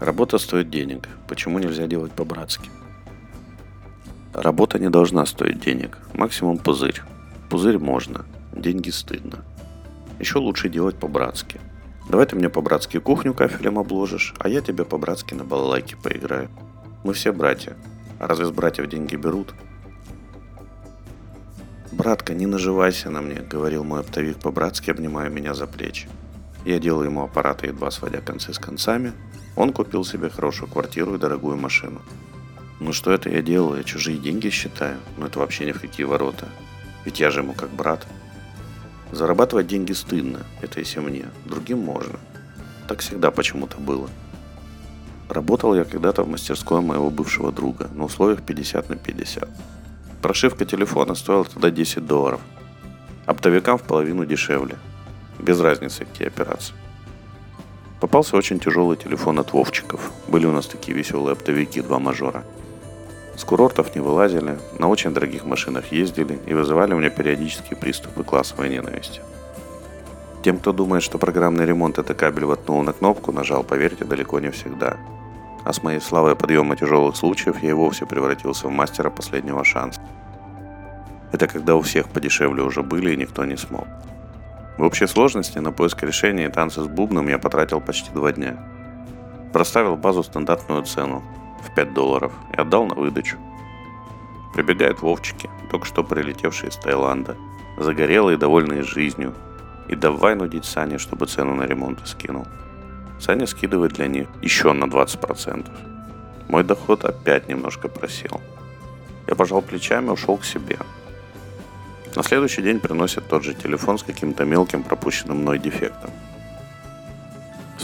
Работа стоит денег. Почему нельзя делать по-братски? Работа не должна стоить денег. Максимум пузырь. Пузырь можно. Деньги стыдно. Еще лучше делать по-братски. Давай ты мне по-братски кухню кафелем обложишь, а я тебе по-братски на балалайке поиграю. Мы все братья. А разве с братьев деньги берут? «Братка, не наживайся на мне», — говорил мой оптовик по-братски, обнимая меня за плечи. Я делал ему аппараты, едва сводя концы с концами. Он купил себе хорошую квартиру и дорогую машину. Ну что это я делаю? Я чужие деньги считаю? Ну это вообще ни в какие ворота. Ведь я же ему как брат. Зарабатывать деньги стыдно, это если мне. Другим можно. Так всегда почему-то было. Работал я когда-то в мастерской моего бывшего друга на условиях 50 на 50. Прошивка телефона стоила тогда 10 долларов. Оптовикам в половину дешевле. Без разницы, какие операции. Попался очень тяжелый телефон от Вовчиков. Были у нас такие веселые оптовики, два мажора. С курортов не вылазили, на очень дорогих машинах ездили и вызывали у меня периодические приступы классовой ненависти. Тем, кто думает, что программный ремонт это кабель воткнул на кнопку, нажал, поверьте, далеко не всегда. А с моей славой подъема тяжелых случаев я и вовсе превратился в мастера последнего шанса. Это когда у всех подешевле уже были и никто не смог. В общей сложности на поиск решения и танцы с бубном я потратил почти два дня. Проставил базу стандартную цену, в 5 долларов и отдал на выдачу. Прибегают вовчики, только что прилетевшие из Таиланда, загорелые и довольные жизнью, и давай нудить Сане, чтобы цену на ремонт скинул. Саня скидывает для них еще на 20%. Мой доход опять немножко просел. Я пожал плечами и ушел к себе. На следующий день приносят тот же телефон с каким-то мелким пропущенным мной дефектом –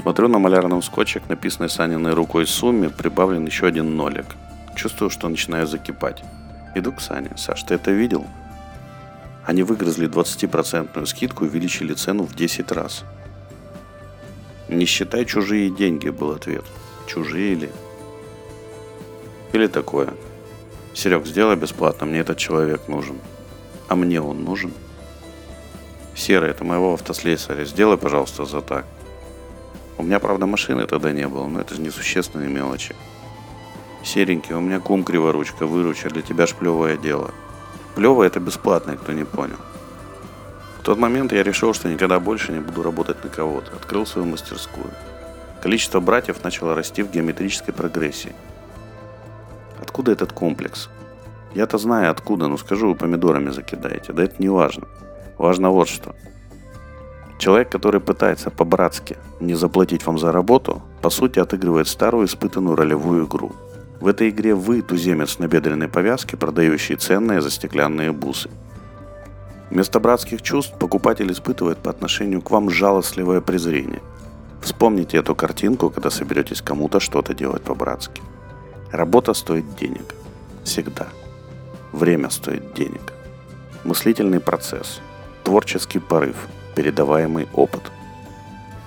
Смотрю на малярном скотче написанной Саниной рукой сумме прибавлен еще один нолик. Чувствую, что начинаю закипать. Иду к Сане. Саш, ты это видел? Они выгрызли 20% скидку и увеличили цену в 10 раз. Не считай чужие деньги, был ответ. Чужие или? Или такое. Серег, сделай бесплатно, мне этот человек нужен. А мне он нужен? Серый, это моего автослесаря. Сделай, пожалуйста, за так. У меня, правда, машины тогда не было, но это же несущественные мелочи. Серенький, у меня кум криворучка, выруча, для тебя ж плевое дело. Плевое это бесплатное, кто не понял. В тот момент я решил, что никогда больше не буду работать на кого-то. Открыл свою мастерскую. Количество братьев начало расти в геометрической прогрессии. Откуда этот комплекс? Я-то знаю откуда, но скажу, вы помидорами закидаете. Да это не важно. Важно вот что – Человек, который пытается по-братски не заплатить вам за работу, по сути отыгрывает старую испытанную ролевую игру. В этой игре вы туземец на бедренной повязке, продающий ценные за стеклянные бусы. Вместо братских чувств покупатель испытывает по отношению к вам жалостливое презрение. Вспомните эту картинку, когда соберетесь кому-то что-то делать по-братски. Работа стоит денег. Всегда. Время стоит денег. Мыслительный процесс. Творческий порыв – передаваемый опыт.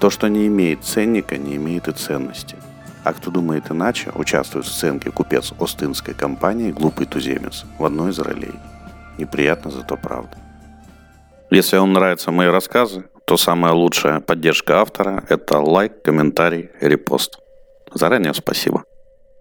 То, что не имеет ценника, не имеет и ценности. А кто думает иначе, участвует в сценке купец Остинской компании «Глупый туземец» в одной из ролей. Неприятно, зато правда. Если вам нравятся мои рассказы, то самая лучшая поддержка автора – это лайк, комментарий, репост. Заранее спасибо.